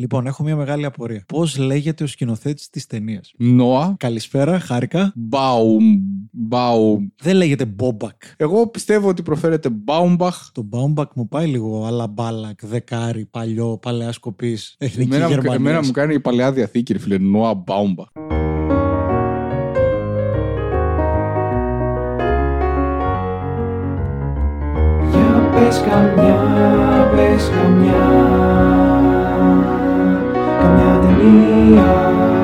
Λοιπόν, έχω μια μεγάλη απορία. Πώς λέγεται ο σκηνοθέτης της ταινίας; Νόα. Καλησπέρα, χάρηκα. Μπάουμ. Μπάουμ. Δεν λέγεται Μπόμπακ. Εγώ πιστεύω ότι προφέρεται Μπάουμπαχ. Το Μπάουμπακ μου πάει λίγο αλαμπάλακ, δεκάρι, παλιό, παλαιά σκοπής, εθνική Εμένα, μου- Γερμανίας. εμένα μου κάνει η παλαιά διαθήκη, ρε φίλε. Νόα Μπάουμπαχ. Για πες καμιά, πες καμιά Καμιά ταινία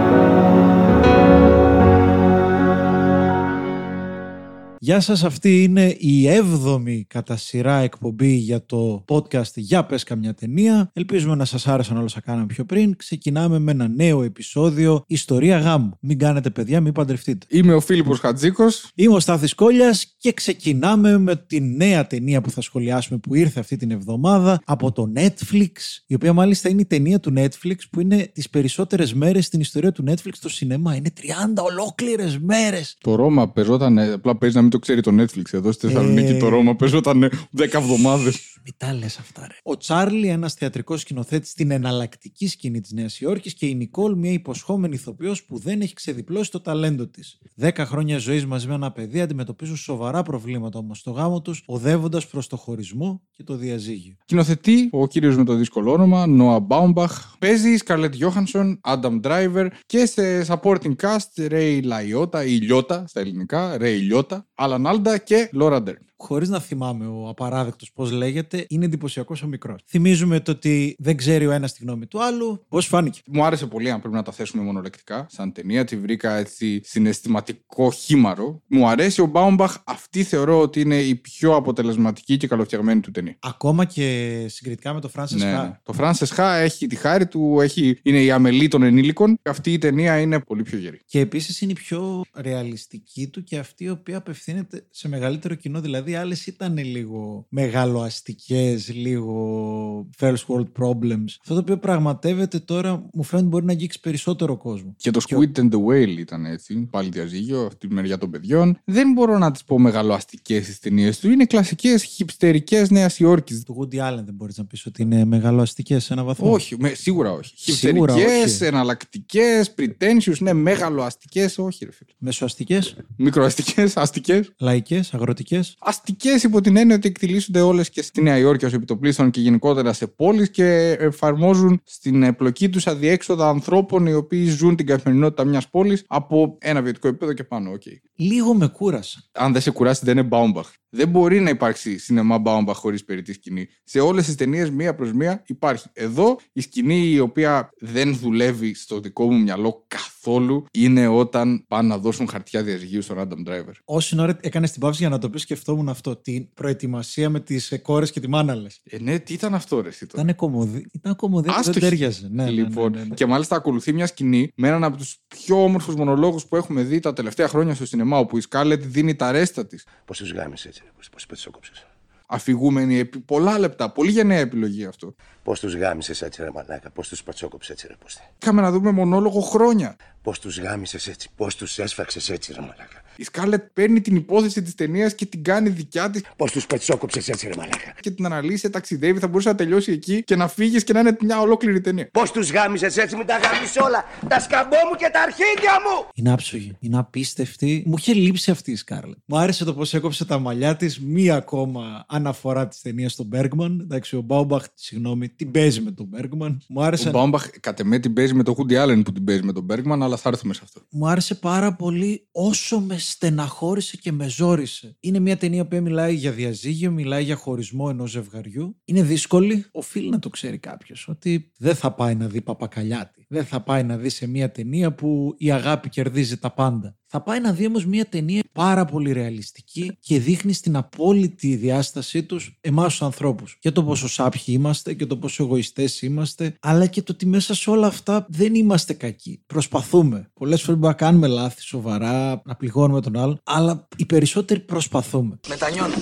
Γεια σας, αυτή είναι η έβδομη κατά σειρά εκπομπή για το podcast «Για πες καμιά ταινία». Ελπίζουμε να σας άρεσαν όλα όσα κάναμε πιο πριν. Ξεκινάμε με ένα νέο επεισόδιο «Ιστορία γάμου». Μην κάνετε παιδιά, μην παντρευτείτε. Είμαι ο Φίλιππος Χατζίκος. Είμαι ο Στάθης Κόλλιας και ξεκινάμε με τη νέα ταινία που θα σχολιάσουμε που ήρθε αυτή την εβδομάδα από το Netflix, η οποία μάλιστα είναι η ταινία του Netflix που είναι τις περισσότερες μέρες στην ιστορία του Netflix στο σινεμά. Είναι 30 ολόκληρες μέρες. Το Ρώμα παίζονταν. Απλά παίζει να μην το ξέρει το Netflix. Εδώ στη Θεσσαλονίκη Ε. το Ρώμα παίζονταν 10 εβδομάδες. Μην τα λες αυτά, ρε. Ο Τσάρλι, ένας θεατρικός σκηνοθέτης στην εναλλακτική σκηνή της Νέας Υόρκης και η Νικόλ, μια υποσχόμενη ηθοποιός που δεν έχει ξεδιπλώσει το ταλέντο της. Δέκα χρόνια ζωής μαζί με ένα παιδί αντιμετωπίζουν σοβαρά προβλήματα όμως στο γάμο τους, οδεύοντας προς το χωρισμό και το διαζύγιο. Σκηνοθετεί ο κύριος με το δύσκολο όνομα, Νόα Μπάουμπαχ. Παίζει η Σκαρλέτ Γιόχανσον, Άνταμ Driver και σε supporting cast Ray Λαϊότα ή Λιώτα στα ελληνικά, Ray Λιώτα, Άλαν Άλντα και Λόρα Ντέρν. Χωρίς να θυμάμαι ο απαράδεκτος πώς λέγεται, είναι εντυπωσιακός ο μικρός. Θυμίζουμε το ότι δεν ξέρει ο ένας τη γνώμη του άλλου. Πώς φάνηκε; Μου άρεσε πολύ, αν πρέπει να τα θέσουμε μονολεκτικά, σαν ταινία. Τη βρήκα έτσι συναισθηματικό χείμαρρο. Μου αρέσει ο Μπάουμπαχ. Αυτή θεωρώ ότι είναι η πιο αποτελεσματική και καλοφτιαγμένη του ταινία. Ακόμα και συγκριτικά με το Francis Ναι, Ha. ναι. Το Frances Ha έχει τη χάρη του, έχει, είναι η αμελή των ενήλικων. Αυτή η ταινία είναι πολύ πιο γερή. Και επίσης είναι η πιο ρεαλιστική του και αυτή η οποία απευθύνεται σε μεγαλύτερο κοινό. Δηλαδή, άλλες ήταν λίγο μεγαλοαστικές, λίγο first world problems. Αυτό το οποίο πραγματεύεται τώρα μου φαίνεται μπορεί να αγγίξει περισσότερο κόσμο. Και το Και- Squid and the Whale ήταν έτσι, πάλι διαζύγιο, αυτή τη μεριά των παιδιών. Δεν μπορώ να τις πω μεγαλοαστικές τι ταινίες του. Είναι κλασικές χυψτερικέ Νέας Υόρκης. Του Woody Allen δεν μπορείς να πεις ότι είναι μεγαλοαστικές σε ένα βαθμό. Όχι, με, σίγουρα όχι. Σίγουρα Χιπστερικές, όχι. εναλλακτικές, pretentious, ναι, μεγαλοαστικές, όχι, ρε φίλε. Μεσοαστικές, Μικροαστικές, αστικές. λαϊκές, αγροτικές. Αστικές υπό την έννοια ότι εκτυλίσσονται όλες και στη Νέα Υόρκη ως επί το πλείστον και γενικότερα σε πόλεις και εφαρμόζουν στην πλοκή τους αδιέξοδα ανθρώπων οι οποίοι ζουν την καθημερινότητα μιας πόλης από ένα βιωτικό επίπεδο και πάνω. οκ. Λίγο με κούρασα. Αν δεν σε κουράσει, δεν είναι Μπάουμπαχ. Δεν μπορεί να υπάρξει σινεμά Μπάουμπαχ χωρίς περιττή σκηνή. Σε όλες τις ταινίες, μία προς μία υπάρχει. Εδώ η σκηνή η οποία δεν δουλεύει στο δικό μου μυαλό καθόλου είναι όταν πάνε να δώσουν χαρτιά διαζυγίου στον Adam Driver. Όση ώρα έκανε την παύση για να το πει, σκεφτόμουν αυτό. Την προετοιμασία με τις κόρες και τη μάνα λες. Ε, ναι, τι ήταν αυτό, ρε, εσύ τώρα; Ήταν κομμωδί. Ήταν κομμωδί που δεν Άστοχη. τέριαζε. Ναι, ναι, ναι, λοιπόν, ναι, ναι. Και μάλιστα ακολουθεί μια σκηνή με έναν από τους πιο όμορφους μονολόγους που έχουμε δει τα τελευταία χρόνια στο σινεμά, όπου η Σκάλετ δίνει τα ρέστα της, Πώ του γάμισες έτσι, πώ του πετσόκοψε. αφηγούμενη επί πολλά λεπτά. Πολύ γενναία επιλογή αυτό. Πώς τους γάμισες έτσι, ρε μαλάκα. Πώς τους πατσόκοψες έτσι, ρε πούστη. Είχαμε να δούμε μονόλογο χρόνια. Πώς τους γάμισες έτσι, πώς τους έσφαξες έτσι, ρε μαλάκα. Η Σκάλετ παίρνει την υπόθεση της ταινίας και την κάνει δικιά της Πώς τους πετσόκοψες έτσι, ρε μαλάκα. και την αναλύσει, ταξιδεύει. Θα μπορούσε να τελειώσει εκεί και να φύγεις και να είναι μια ολόκληρη ταινία. Πώς τους γάμισες έτσι, μην τα γάμισε όλα. Τα σκαμπό μου και τα αρχίδια μου. Είναι άψογη. Είναι απίστευτη. Μου είχε λείψει αυτή η Σκάρλετ. Μου άρεσε το πώς έκοψε τα μαλλιά της. Μία ακόμα αναφορά της ταινίας στον Μπέργκμαν. Εντάξει, ο Μπάουμπαχ, συγγνώμη, την παίζει με τον Μπέργκμαν. Μου άρεσε, Ο Μπάουμπαχ κατ' εμέ την παίζει με τον Χούντι Άλεν που την παίζει με τον Μπέργκμαν, αλλά θα έρθουμε σε αυτό. μου άρεσε πάρα πολύ όσο με στεναχώρησε και με ζόρισε. Είναι μια ταινία που μιλάει για διαζύγιο, μιλάει για χωρισμό ενός ζευγαριού. Είναι δύσκολη. Οφείλει να το ξέρει κάποιος ότι δεν θα πάει να δει παπακαλιάτη. Δεν θα πάει να δει σε μια ταινία που η αγάπη κερδίζει τα πάντα. Θα πάει να δει όμως μια ταινία πάρα πολύ ρεαλιστική και δείχνει στην απόλυτη διάστασή τους εμάς τους ανθρώπους. Και το πόσο σάπιοι είμαστε και το πόσο εγωιστές είμαστε, αλλά και το ότι μέσα σε όλα αυτά δεν είμαστε κακοί. Προσπαθούμε. Πολλές φορές μπορούμε να κάνουμε λάθη σοβαρά, να πληγώνουμε τον άλλον, αλλά οι περισσότεροι προσπαθούμε. Μετανιώνω.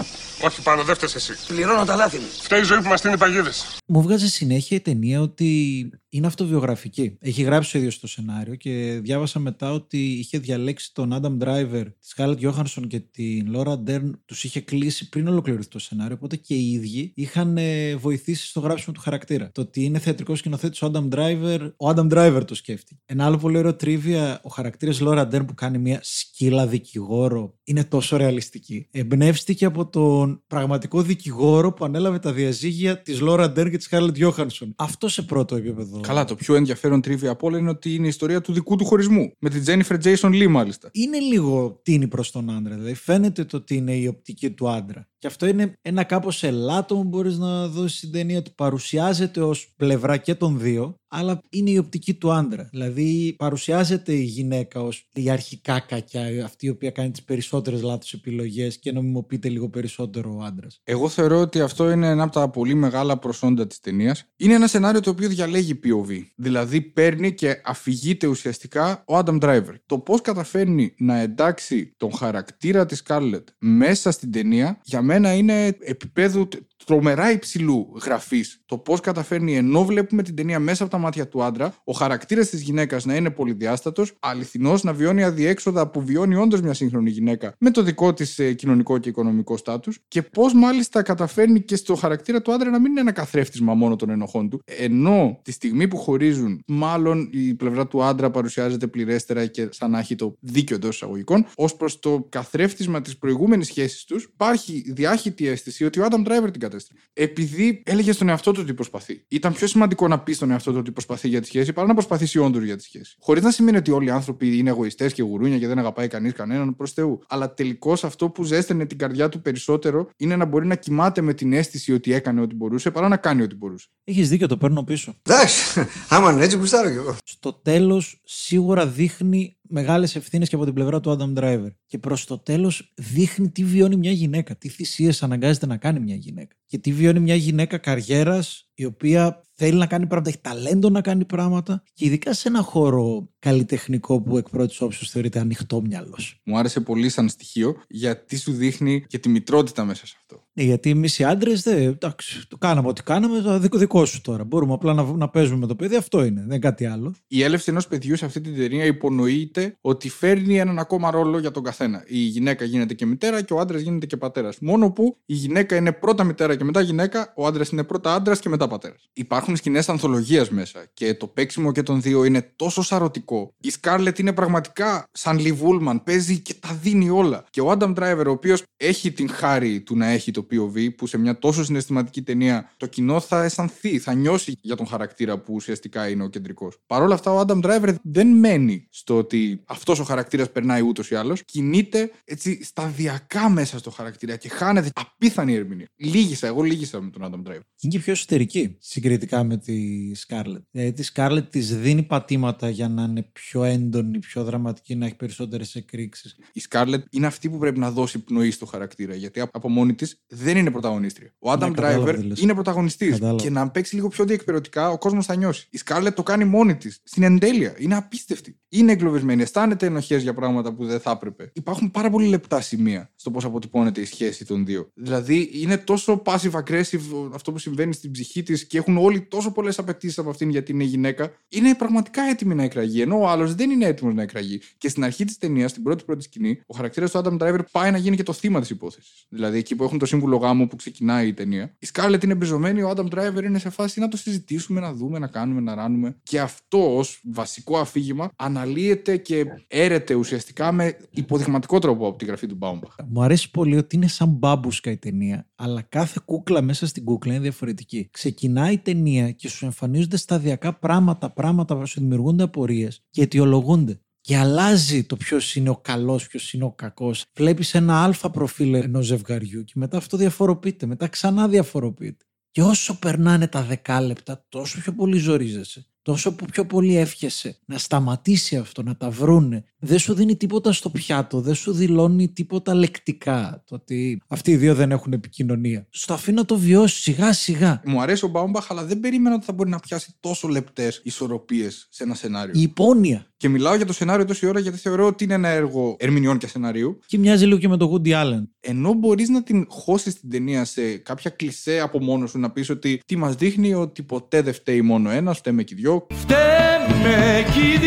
Όχι πάνω, δεν φταίς εσύ. Πληρώνω τα λάθη μου. Φταίει η ζωή που μας στείνει παγίδες. Μου βγάζει συνέχεια η ταινία ότι είναι αυτοβιογραφική. Έχει γράψει ο ίδιο το σενάριο και διάβασα μετά ότι είχε διαλέξει το τον Adam Driver, τη Scarlett Johansson και την Laura Dern τους είχε κλείσει πριν ολοκληρωθεί το σενάριο. Οπότε και οι ίδιοι είχαν ε, βοηθήσει στο γράψιμο του χαρακτήρα. Το ότι είναι θεατρικός σκηνοθέτης ο Adam Driver, ο Adam Driver το σκέφτηκε. Ένα άλλο πολύ ωραίο τρίβια, ο χαρακτήρας Laura Dern που κάνει μια σκύλα δικηγόρο είναι τόσο ρεαλιστική. Εμπνεύστηκε από τον πραγματικό δικηγόρο που ανέλαβε τα διαζύγια της Laura Dern και της Scarlett Johansson. Αυτό σε πρώτο επίπεδο. Καλά, το πιο ενδιαφέρον τρίβια από όλα είναι ότι είναι η ιστορία του δικού του χωρισμού. Με την Jennifer Jason Lee, μάλιστα. είναι λίγο τίνη προς τον άντρα. Δηλαδή φαίνεται το ότι είναι η οπτική του άντρα. Και αυτό είναι ένα κάπως ελάττωμα που μπορείς να δώσεις στην ταινία ότι παρουσιάζεται ως πλευρά και των δύο, αλλά είναι η οπτική του άντρα. Δηλαδή παρουσιάζεται η γυναίκα ως η αρχικά κακιά, αυτή η οποία κάνει τις περισσότερες λάθος επιλογές και νομιμοποιείται λίγο περισσότερο ο άντρας. Εγώ θεωρώ ότι αυτό είναι ένα από τα πολύ μεγάλα προσόντα της ταινίας. Είναι ένα σενάριο το οποίο διαλέγει POV. Δηλαδή παίρνει και αφηγείται ουσιαστικά ο Adam Driver. Το πώς καταφέρνει να εντάξει τον χαρακτήρα της Scarlett μέσα στην ταινία, για μένα είναι επίπεδου τε- τρομερά υψηλού γραφής. Το πώς καταφέρνει ενώ βλέπουμε την ταινία μέσα από τα μάτια του άντρα, ο χαρακτήρας της γυναίκας να είναι πολυδιάστατος, αληθινός να βιώνει αδιέξοδα που βιώνει όντως μια σύγχρονη γυναίκα με το δικό της κοινωνικό και οικονομικό στάτους και πώς μάλιστα καταφέρνει και στο χαρακτήρα του άντρα να μην είναι ένα καθρέφτισμα μόνο των ενοχών του, ενώ τη στιγμή που χωρίζουν, μάλλον η πλευρά του άντρα παρουσιάζεται πληρέστερα και σαν να έχει το δίκιο εντός εισαγωγικών, ως προς το καθρέφτισμα της προηγούμενης σχέσης τους, υπάρχει διάχυτη αίσθηση ότι ο Adam Driver την κατέστρεψε. Επειδή έλεγε στον εαυτό του ότι προσπαθεί. Ήταν πιο σημαντικό να πει στον εαυτό του ότι προσπαθεί για τη σχέση παρά να προσπαθήσει όντως για τη σχέση. Χωρίς να σημαίνει ότι όλοι οι άνθρωποι είναι εγωιστές και γουρούνια και δεν αγαπάει κανείς κανέναν προς Θεού. Αλλά τελικώς αυτό που ζέστενε την καρδιά του περισσότερο είναι να μπορεί να κοιμάται με την αίσθηση ότι έκανε ό,τι μπορούσε παρά να κάνει ό,τι μπορούσε. Έχεις δίκιο, το παίρνω πίσω. Εντάξει, άμα είναι έτσι, γουστάρω κι εγώ. Στο τέλος, σίγουρα δείχνει μεγάλες ευθύνες και από την πλευρά του Adam Driver. Και προς το τέλος, δείχνει τι βιώνει μια γυναίκα, τι θυσίες αναγκάζεται να κάνει μια γυναίκα. Και τι βιώνει μια γυναίκα καριέρας, η οποία θέλει να κάνει πράγματα, έχει ταλέντο να κάνει πράγματα. Και ειδικά σε ένα χώρο καλλιτεχνικό που εκ πρώτης όψεως θεωρείται ανοιχτό μυαλός. Μου άρεσε πολύ σαν στοιχείο γιατί σου δείχνει και τη μητρότητα μέσα σε αυτό. Ναι, γιατί εμείς οι άντρες, εντάξει, το κάναμε ό,τι κάναμε, το δικό, δικό σου τώρα. Μπορούμε απλά να, να παίζουμε με το παιδί, αυτό είναι, δεν κάτι άλλο. Η έλευση ενός παιδιού σε αυτή την ταινία υπονοείται ότι φέρνει έναν ακόμα ρόλο για τον καθένα. Η γυναίκα γίνεται και μητέρα και ο άντρας γίνεται και πατέρας. Μόνο που η γυναίκα είναι πρώτα μητέρα και μετά γυναίκα, ο άντρας είναι πρώτα άντρας και μετά πατέρας. Υπάρχουν σκηνές ανθολογίας μέσα και το παίξιμο και των δύο είναι τόσο σαρωτικό. Η Σκάρλετ είναι πραγματικά σαν Λιβ Ούλμαν, παίζει και τα δίνει όλα. Και ο Άνταμ Driver, ο οποίος έχει την χάρη του να έχει το POV, που σε μια τόσο συναισθηματική ταινία το κοινό θα αισθανθεί, θα νιώσει για τον χαρακτήρα που ουσιαστικά είναι ο κεντρικός. Παρ' όλα αυτά, ο Άνταμ Driver δεν μένει στο ότι αυτός ο χαρακτήρας περνάει ούτως ή άλλως. Κινείται έτσι σταδιακά μέσα στο χαρακτήρα και χάνεται απίθανη ερμηνεία. Λύγισα, εγώ λύγισα με τον Άνταμ Driver. Είναι και πιο εσωτερική συγκριτικά με τη Σκάρλετ. Δηλαδή τη Σκάρλετ της δίνει πατήματα για να είναι πιο έντονη, πιο δραματική, να έχει περισσότερες εκρήξεις. Η Σκάρλετ είναι αυτή που πρέπει να δώσει πνοή στο χαρακτήρα. Γιατί από μόνη της δεν είναι πρωταγωνίστρια. Ο Άνταμ Ναι, κατάλαβα Driver τι λες. είναι πρωταγωνιστής. Κατάλαβα. Και να παίξει λίγο πιο διεκπεραιωτικά, ο κόσμος θα νιώσει. Η Σκάρλετ το κάνει μόνη της. Στην εντέλεια. Είναι απίστευτη. Είναι εγκλωβισμένη. Αισθάνεται ενοχές για πράγματα που δεν θα έπρεπε. Υπάρχουν πάρα πολύ λεπτά σημεία στο πώς αποτυπώνεται η σχέση των δύο. Δηλαδή είναι τόσο passive aggressive αυτό που συμβαίνει στην ψυχή της και έχουν όλοι τόσο πολλές απαιτήσεις από αυτήν γιατί είναι γυναίκα. Είναι πραγματικά έτοιμη να εκραγεί. Ενώ ο άλλος δεν είναι έτοιμος να εκραγεί. Και στην αρχή της ταινίας, στην πρώτη πρώτη σκηνή, ο χαρακτήρας του Adam Driver πάει να γίνει και το θύμα της υπόθεσης. Δηλαδή εκεί που έχουν το σύμβουλο γάμου που ξεκινάει η ταινία. Η Scarlett είναι μπριζωμένη, ο Adam Driver είναι σε φάση να το συζητήσουμε, να δούμε, να κάνουμε, να ράνουμε. Και αυτό ως βασικό αφήγημα αναλύεται και έρεται ουσιαστικά με υποδειγματικό τρόπο από τη γραφή του Baumbach. Μου αρέσει πολύ ότι είναι σαν μπάμπουσκα η ταινία, αλλά κάθε κούκλα μέσα στην κούκλα είναι διαφορετική. Ξεκινάει η ταινία και σου εμφανίζονται σταδιακά πράγματα, πράγματα που σου δημιουργούνται απορίες και αιτιολογούνται. Και αλλάζει το ποιος είναι ο καλός, ποιος είναι ο κακός. Βλέπεις ένα αλφα προφίλ ενός ζευγαριού και μετά αυτό διαφοροποιείται. Μετά ξανά διαφοροποιείται. Και όσο περνάνε τα δεκάλεπτα, τόσο πιο πολύ ζορίζεσαι. Τόσο που πιο πολύ εύχεσαι να σταματήσει αυτό, να τα βρούνε. Δεν σου δίνει τίποτα στο πιάτο, δεν σου δηλώνει τίποτα λεκτικά. Το ότι αυτοί οι δύο δεν έχουν επικοινωνία. Στο αφήνει να το βιώσει σιγά σιγά. Μου αρέσει ο Baumbach, αλλά δεν περίμενα ότι θα μπορεί να πιάσει τόσο λεπτές ισορροπίες σε ένα σενάριο. Η υπόνοια. Και μιλάω για το σενάριο τόση ώρα γιατί θεωρώ ότι είναι ένα έργο ερμηνεών και σενάριου. Και μοιάζει λίγο και με το Woody Allen. Ενώ μπορείς να την χώσεις την ταινία σε κάποια κλισέ από μόνος σου να πεις ότι τι μας δείχνει ότι ποτέ δεν φταίει μόνο ένας, φταίμε και οι δυο. Φταίμε κι οι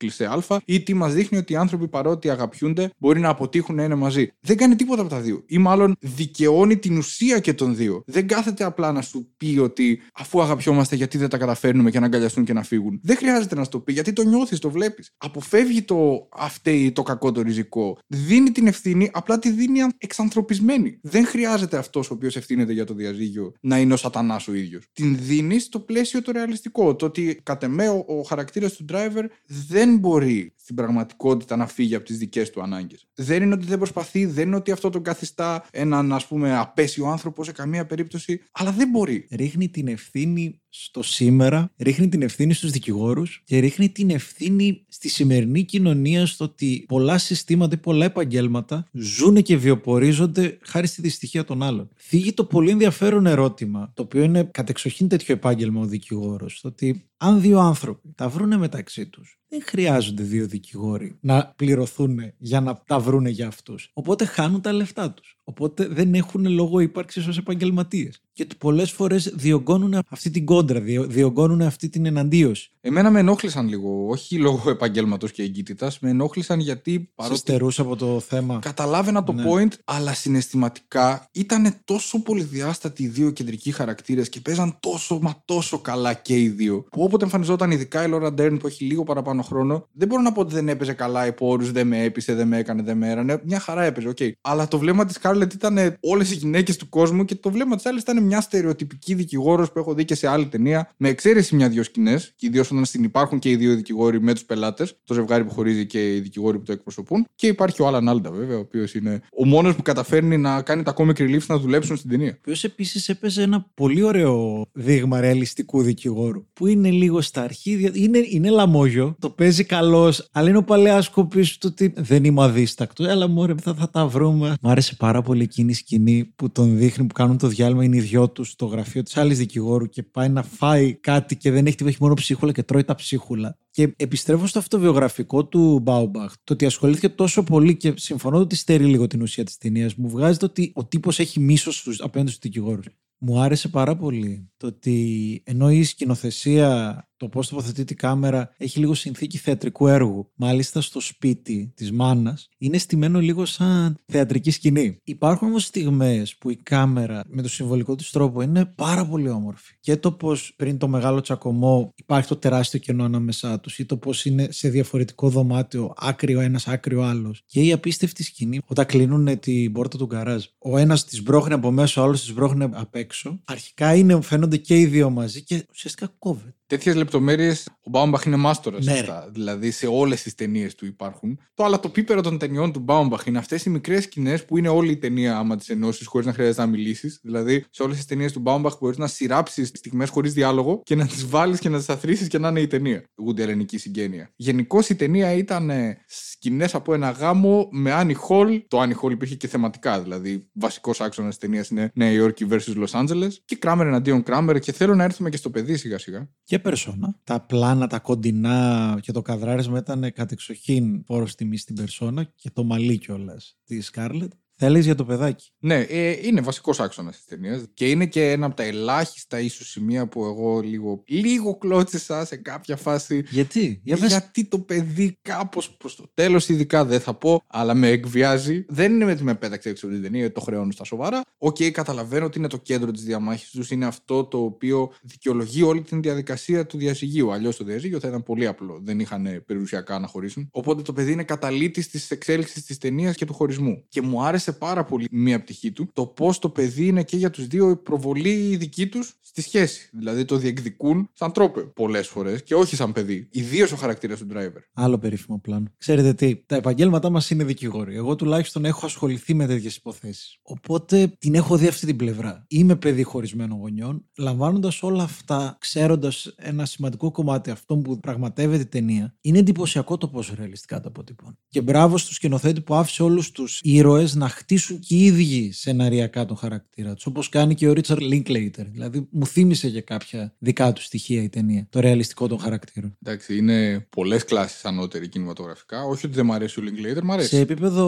δυο κλεισέ Α, ή τι μας δείχνει ότι οι άνθρωποι παρότι αγαπιούνται μπορεί να αποτύχουν να είναι μαζί. Δεν κάνει τίποτα από τα δύο. Ή μάλλον δικαιώνει την ουσία και των δύο. Δεν κάθεται απλά να σου πει ότι αφού αγαπιόμαστε, γιατί δεν τα καταφέρνουμε και να αγκαλιαστούν και να φύγουν. Δεν χρειάζεται να σου το πει, γιατί το νιώθεις, το βλέπεις. Αποφεύγει το αυτέ το κακό το ριζικό. Δίνει την ευθύνη, απλά τη δίνει εξανθρωπισμένη. Δεν χρειάζεται αυτός ο οποίος ευθύνεται για το διαζύγιο να είναι ο σατανάς ο ίδιος. Την δίνεις στο πλαίσιο το ρεαλιστικό. Το ότι κατ' εμέ ο, ο χαρακτήρας του driver δεν μπορεί στην πραγματικότητα να φύγει από τις δικές του ανάγκες. Δεν είναι ότι δεν προσπαθεί, δεν είναι ότι αυτό τον καθιστά έναν ας πούμε απέσιο άνθρωπο σε καμία περίπτωση, αλλά δεν μπορεί. Ρίχνει την ευθύνη στο σήμερα, ρίχνει την ευθύνη στους δικηγόρους και ρίχνει την ευθύνη στη σημερινή κοινωνία στο ότι πολλά συστήματα ή πολλά επαγγέλματα ζουν και βιοπορίζονται χάρη στη δυστυχία των άλλων. Θίγει το πολύ ενδιαφέρον ερώτημα, το οποίο είναι κατεξοχήν τέτοιο επάγγελμα ο δικηγόρος, το ότι αν δύο άνθρωποι τα βρούνε μεταξύ τους, δεν χρειάζονται δύο δικηγόροι να πληρωθούν για να τα βρούνε για αυτούς. Οπότε χάνουν τα λεφτά τους. Οπότε δεν έχουν λόγο ύπαρξης ως επαγγελματίες. Και πολλές φορές διογκώνουν αυτή την κόντρα, διο- διογκώνουν αυτή την εναντίωση. Εμένα με ενόχλησαν λίγο, όχι λόγω επαγγέλματος και εγγύτητας, με ενόχλησαν γιατί Σε παρότι στερούσε από το θέμα. Καταλάβαινα το Ναι. point, αλλά συναισθηματικά ήταν τόσο πολυδιάστατοι οι δύο κεντρικοί χαρακτήρες και παίζαν τόσο μα τόσο καλά και οι δύο. Που όποτε εμφανιζόταν ειδικά η Λόρα Ντέρν που έχει λίγο παραπάνω χρόνο, δεν μπορώ να πω ότι δεν έπαιζε καλά υπό όρους, δεν με έπεισε, δεν με έκανε, δεν με έρανε. Μια χαρά έπαιζε, οκ. Αλλά το βλέμμα της Σκάρλετ ήταν όλες οι γυναίκες του κόσμου και το βλέμμα της άλλης ήταν μια στερεοτυπική δικηγόρος που έχω δει και σε άλλη ταινία, με εξαίρεση μια-δυο σκηνές, και ιδίως όταν στην υπάρχουν και οι δύο δικηγόροι με τους πελάτες, το ζευγάρι που χωρίζει και οι δικηγόροι που το εκπροσωπούν. Και υπάρχει ο Άλαν Άλντα, βέβαια, ο οποίος είναι ο μόνος που καταφέρνει να κάνει τα comic reliefs να δουλέψουν στην ταινία. Ο οποίος επίσης έπαιζε ένα πολύ ωραίο δείγμα ρεαλιστικού δικηγόρου. Που είναι λίγο στα αρχίδια. Είναι, είναι λαμόγιο, το παίζει καλώς, αλλά είναι ο παλαιάς κοπής του ότι δεν είμαι αδίστακτος. Έλα, μωρέ, θα, θα τα βρούμε. Μ' άρεσε πάρα πολύ εκείνη η σκηνή που τον δείχνει που κάνουν το διάλειμμα. Είναι οι δυο τους στο γραφείο της άλλης δικηγόρου και πάει να φάει κάτι και δεν έχει τίποτα, έχει μόνο ψίχουλα και τρώει τα ψίχουλα. Και επιστρέφω στο αυτοβιογραφικό του Μπάουμπαχ. Το ότι ασχολήθηκε τόσο πολύ και συμφωνώ ότι στερεί λίγο την ουσία της ταινίας. Μου βγάζει το ότι ο τύπος έχει μίσος στους, απέναντι στους δικηγόρους. Μου άρεσε πάρα πολύ το ότι ενώ η σκηνοθεσία, το πώς τοποθετεί η κάμερα, έχει λίγο συνθήκη θεατρικού έργου. Μάλιστα στο σπίτι της μάνας είναι στημένο λίγο σαν θεατρική σκηνή. Υπάρχουν όμως στιγμές που η κάμερα με το συμβολικό της τρόπο είναι πάρα πολύ όμορφη. Και το πώς πριν το μεγάλο τσακωμό υπάρχει το τεράστιο κενό ανάμεσά τους ή το πώς είναι σε διαφορετικό δωμάτιο, άκριο ένας, άκριο άλλος. Και η απίστευτη σκηνή όταν κλείνουν την πόρτα του γκαράζ. Ο ένας τη μπρόχνει από μέσα, ο άλλος τη μπρόχνει απ' έξω. Αρχικά είναι, φαίνονται και οι δύο μαζί και ουσιαστικά κόβεται. Τέτοιες λεπτομέρειες ο Μπάουμπαχ είναι μάστορας Ναι, σε αυτά. Δηλαδή σε όλες τις ταινίες του υπάρχουν. Το αλλά το πίπερο των ταινιών του Μπάουμπαχ είναι αυτές οι μικρές σκηνές που είναι όλη η ταινία άμα τις ενώσεις χωρίς να χρειάζεται να μιλήσεις. Δηλαδή σε όλες τις ταινίες του Μπάουμπαχ μπορείς να σειράψεις στιγμές χωρίς διάλογο και να τις βάλεις και να τις αθροίσεις και να είναι η ταινία. Γούντι ελληνική συγγένεια. Γενικώ η ταινία ήταν σκηνές από ένα γάμο με Άνι Χολ. Το Άνι Χολ υπήρχε και θεματικά. Δηλαδή βασικός άξονας της ταινίας είναι Νέα Υόρκη versus Los Angeles. Και Κράμερ εναντίον Κράμερ. Και θέλω να έρθουμε και στο παιδί σιγά σιγά. Και περσόνα. Τα πλάνα, τα κοντινά και το καδράρισμα ήταν κατεξοχήν φόρος τιμής στην περσόνα και το μαλλί κιόλας της Σκάρλετ. Θα έλεγες για το παιδάκι. Ναι, ε, είναι βασικός άξονας της ταινίας. Και είναι και ένα από τα ελάχιστα ίσως σημεία που εγώ λίγο, λίγο κλώτσισα σε κάποια φάση. Γιατί, για πες. Γιατί το παιδί κάπως προς το τέλος, ειδικά δεν θα πω, αλλά με εκβιάζει. Δεν είναι ότι με πέταξε έξω από την ταινία, το χρεώνω στα σοβαρά. Οκ, καταλαβαίνω ότι είναι το κέντρο της διαμάχης τους, είναι αυτό το οποίο δικαιολογεί όλη την διαδικασία του διαζυγίου. Αλλιώς το διαζύγιο θα ήταν πολύ απλό. Δεν είχαν περιουσιακά να χωρίσουν. Οπότε το παιδί είναι καταλύτης της εξέλιξης της ταινίας και του χωρισμού. Και μου άρεσε πάρα πολύ μία πτυχή του το πώς το παιδί είναι και για τους δύο η προβολή δική τους στη σχέση. Δηλαδή το διεκδικούν σαν τρόπο πολλές φορές και όχι σαν παιδί. Ιδίως ο χαρακτήρας του driver. Άλλο περίφημο πλάνο. Ξέρετε τι, τα επαγγέλματά μας είναι δικηγόροι. Εγώ τουλάχιστον έχω ασχοληθεί με τέτοιες υποθέσεις. Οπότε την έχω δει αυτή την πλευρά. Είμαι παιδί χωρισμένων γονιών, λαμβάνοντας όλα αυτά, ξέροντας ένα σημαντικό κομμάτι αυτό που πραγματεύεται η ταινία, είναι εντυπωσιακό το πόσο ρεαλιστικά τα αποτυπώνει. Και μπράβο στο σκηνοθέτη που άφησε όλους τους ήρωες να χτίσουν και οι ίδιοι σεναριακά τον χαρακτήρα τους. Όπως κάνει και ο Ρίτσαρντ Linklater. Δηλαδή, μου θύμισε για κάποια δικά του στοιχεία η ταινία. Το ρεαλιστικό των χαρακτήρων. Εντάξει, είναι πολλές κλάσεις ανώτερη κινηματογραφικά. Όχι ότι δεν μ' αρέσει ο Linklater, μ' αρέσει. Σε επίπεδο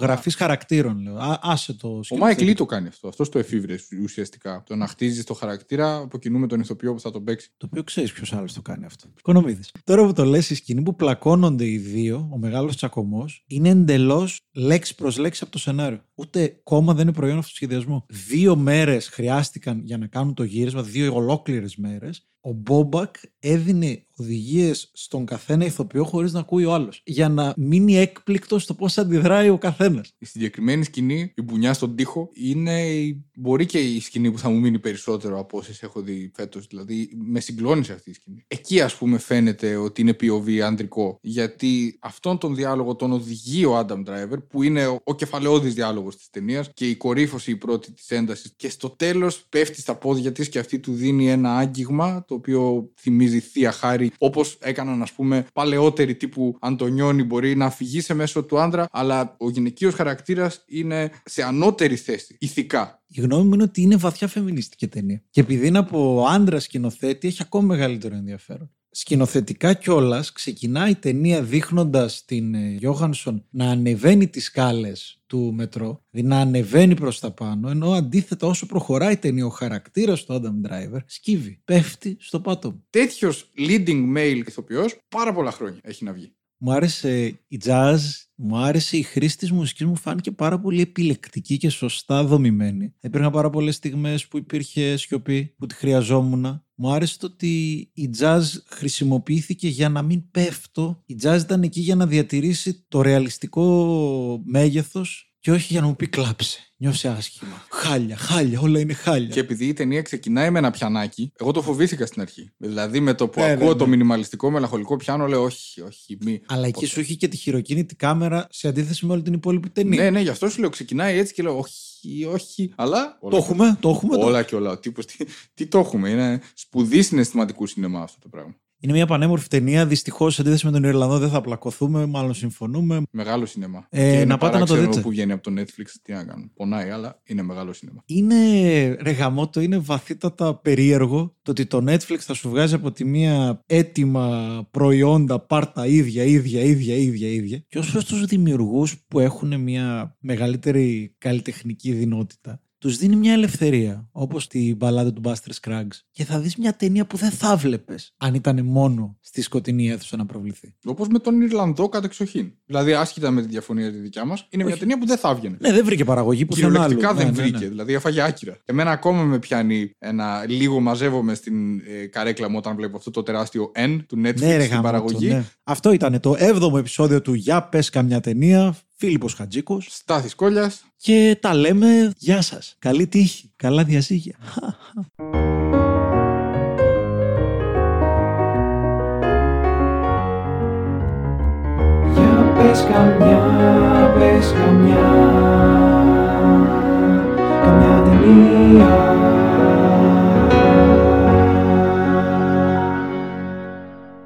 γραφής χαρακτήρων, λέω. Α, άσε το Ο σκηνοθέτη. Mike Lee το κάνει αυτό. Αυτός το εφήβρες ουσιαστικά. Το να χτίζεις το χαρακτήρα από κοινού με τον ηθοποιό που θα τον παίξει. Το οποίο ξέρεις ποιος άλλος το κάνει αυτό. Οικονομίδης. Τώρα που το λες, η σκηνή που πλακώνονται οι δύο, ο μεγάλος τσακωμός, είναι εντελώς λέξη προς λέξη από το σενάριο. Ούτε κόμμα δεν είναι προϊόν αυτού του σχεδιασμού. Δύο μέρες χρειάστηκαν για να κάνουν το γύρισμα, δύο ολόκληρες μέρες. Ο Μπόμπακ έδινε οδηγίες στον καθένα ηθοποιό χωρίς να ακούει ο άλλος. Για να μείνει έκπληκτος στο πώς αντιδράει ο καθένας. Η συγκεκριμένη σκηνή, η μπουνιά στον τοίχο, είναι η- μπορεί και η σκηνή που θα μου μείνει περισσότερο από όσες έχω δει φέτος. Δηλαδή, με συγκλώνησε αυτή η σκηνή. Εκεί, ας πούμε, φαίνεται ότι είναι POV ανδρικό. Γιατί αυτόν τον διάλογο τον οδηγεί ο Adam Driver, που είναι ο, ο κεφαλαιώδη διάλογος της ταινίας και η κορύφωση η πρώτη της έντασης. Και στο τέλος πέφτει στα πόδια της και αυτή του δίνει ένα άγγιγμα, το οποίο θυμίζει θεία χάρη, όπως έκαναν, ας πούμε, παλαιότεροι τύπου Αντωνιώνη. Μπορεί να αφηγήσει μέσω του άντρα, αλλά ο γυναικείος χαρακτήρας είναι σε ανώτερη θέση, ηθικά. Η γνώμη μου είναι ότι είναι βαθιά φεμινιστική ταινία. Και επειδή είναι από άντρα σκηνοθέτη, έχει ακόμα μεγαλύτερο ενδιαφέρον. Σκηνοθετικά κιόλας ξεκινάει η ταινία δείχνοντας την ε, Γιώχανσον να ανεβαίνει τις σκάλες του μετρό, δηλαδή να ανεβαίνει προς τα πάνω, ενώ αντίθετα όσο προχωράει η ταινία, ο χαρακτήρας του Adam Driver σκύβει, πέφτει στο πάτωμα. Τέτοιος leading male ηθοποιός πάρα πολλά χρόνια έχει να βγει. Μου άρεσε η jazz, μου άρεσε η χρήση της μουσικής, μου φάνηκε πάρα πολύ επιλεκτική και σωστά δομημένη. Υπήρχαν πάρα πολλές στιγμές που υπήρχε σιωπή, που τη χρειαζόμουν. Μου άρεσε το ότι η jazz χρησιμοποιήθηκε για να μην πέφτω. Η jazz ήταν εκεί για να διατηρήσει το ρεαλιστικό μέγεθος και όχι για να μου πει κλάψε. Νιώσε άσχημα. Χάλια, χάλια, όλα είναι χάλια. Και επειδή η ταινία ξεκινάει με ένα πιανάκι, εγώ το φοβήθηκα στην αρχή. Δηλαδή με το που Ναι, ναι, ακούω ναι. το μινιμαλιστικό μελαγχολικό πιάνο, λέω όχι, όχι, μη. Αλλά εκεί ποτέ. σου έχει και τη χειροκίνητη κάμερα σε αντίθεση με όλη την υπόλοιπη ταινία. Ναι, ναι, γι' αυτό σου λέω ξεκινάει έτσι και λέω όχι, όχι. Αλλά. Το έχουμε, το έχουμε. το Όλα και όλα. Ο τύπος, τι, τι το έχουμε. Είναι σπουδή συναισθηματικού σινεμά αυτό το πράγμα. Είναι μια πανέμορφη ταινία. Δυστυχώς, σε αντίθεση με τον Ιρλανδό, δεν θα πλακωθούμε. Μάλλον συμφωνούμε. Μεγάλο σινεμά. Ε, Και είναι να πάτε να το παράξενο δείτε. που βγαίνει από το Netflix. Τι να κάνουν. Πονάει, αλλά είναι μεγάλο σινεμά. Είναι ρεγαμότο, είναι βαθύτατα περίεργο το ότι το Netflix θα σου βγάζει από τη μία έτοιμα προϊόντα, πάρτα ίδια, ίδια, ίδια, ίδια, ίδια. Και ως προς τους δημιουργούς που έχουν μια μεγαλύτερη καλλιτεχνική δυνότητα, τους δίνει μια ελευθερία. Όπως την μπαλάδα του Buster Scruggs. Και θα δεις μια ταινία που δεν θα βλέπει αν ήταν μόνο στη σκοτεινή αίθουσα να προβληθεί. Όπως με τον Ιρλανδό κατεξοχήν. Δηλαδή, άσχετα με τη διαφωνία τη δικιά μας, είναι μια Όχι. ταινία που δεν θα έβγαινε. Ναι, δεν βρήκε παραγωγή που Κυριολεκτικά δεν βρήκε. Δηλαδή, έφαγε άκυρα. Εμένα ακόμα με πιάνει ένα λίγο μαζεύομαι στην ε, καρέκλα μου όταν βλέπω αυτό το τεράστιο N του Netflix Ναι, ρε στην γαμώτο, παραγωγή. ναι. Αυτό ήταν το 7ο επεισόδιο του Για πες καμιά ταινία. Φίλιππος Χατζίκος. Στάθης Κόλιας. Και τα λέμε γεια σας. Καλή τύχη. Καλά διαζύγια. Για πες καμιά, πες καμιά Καμιά ταινία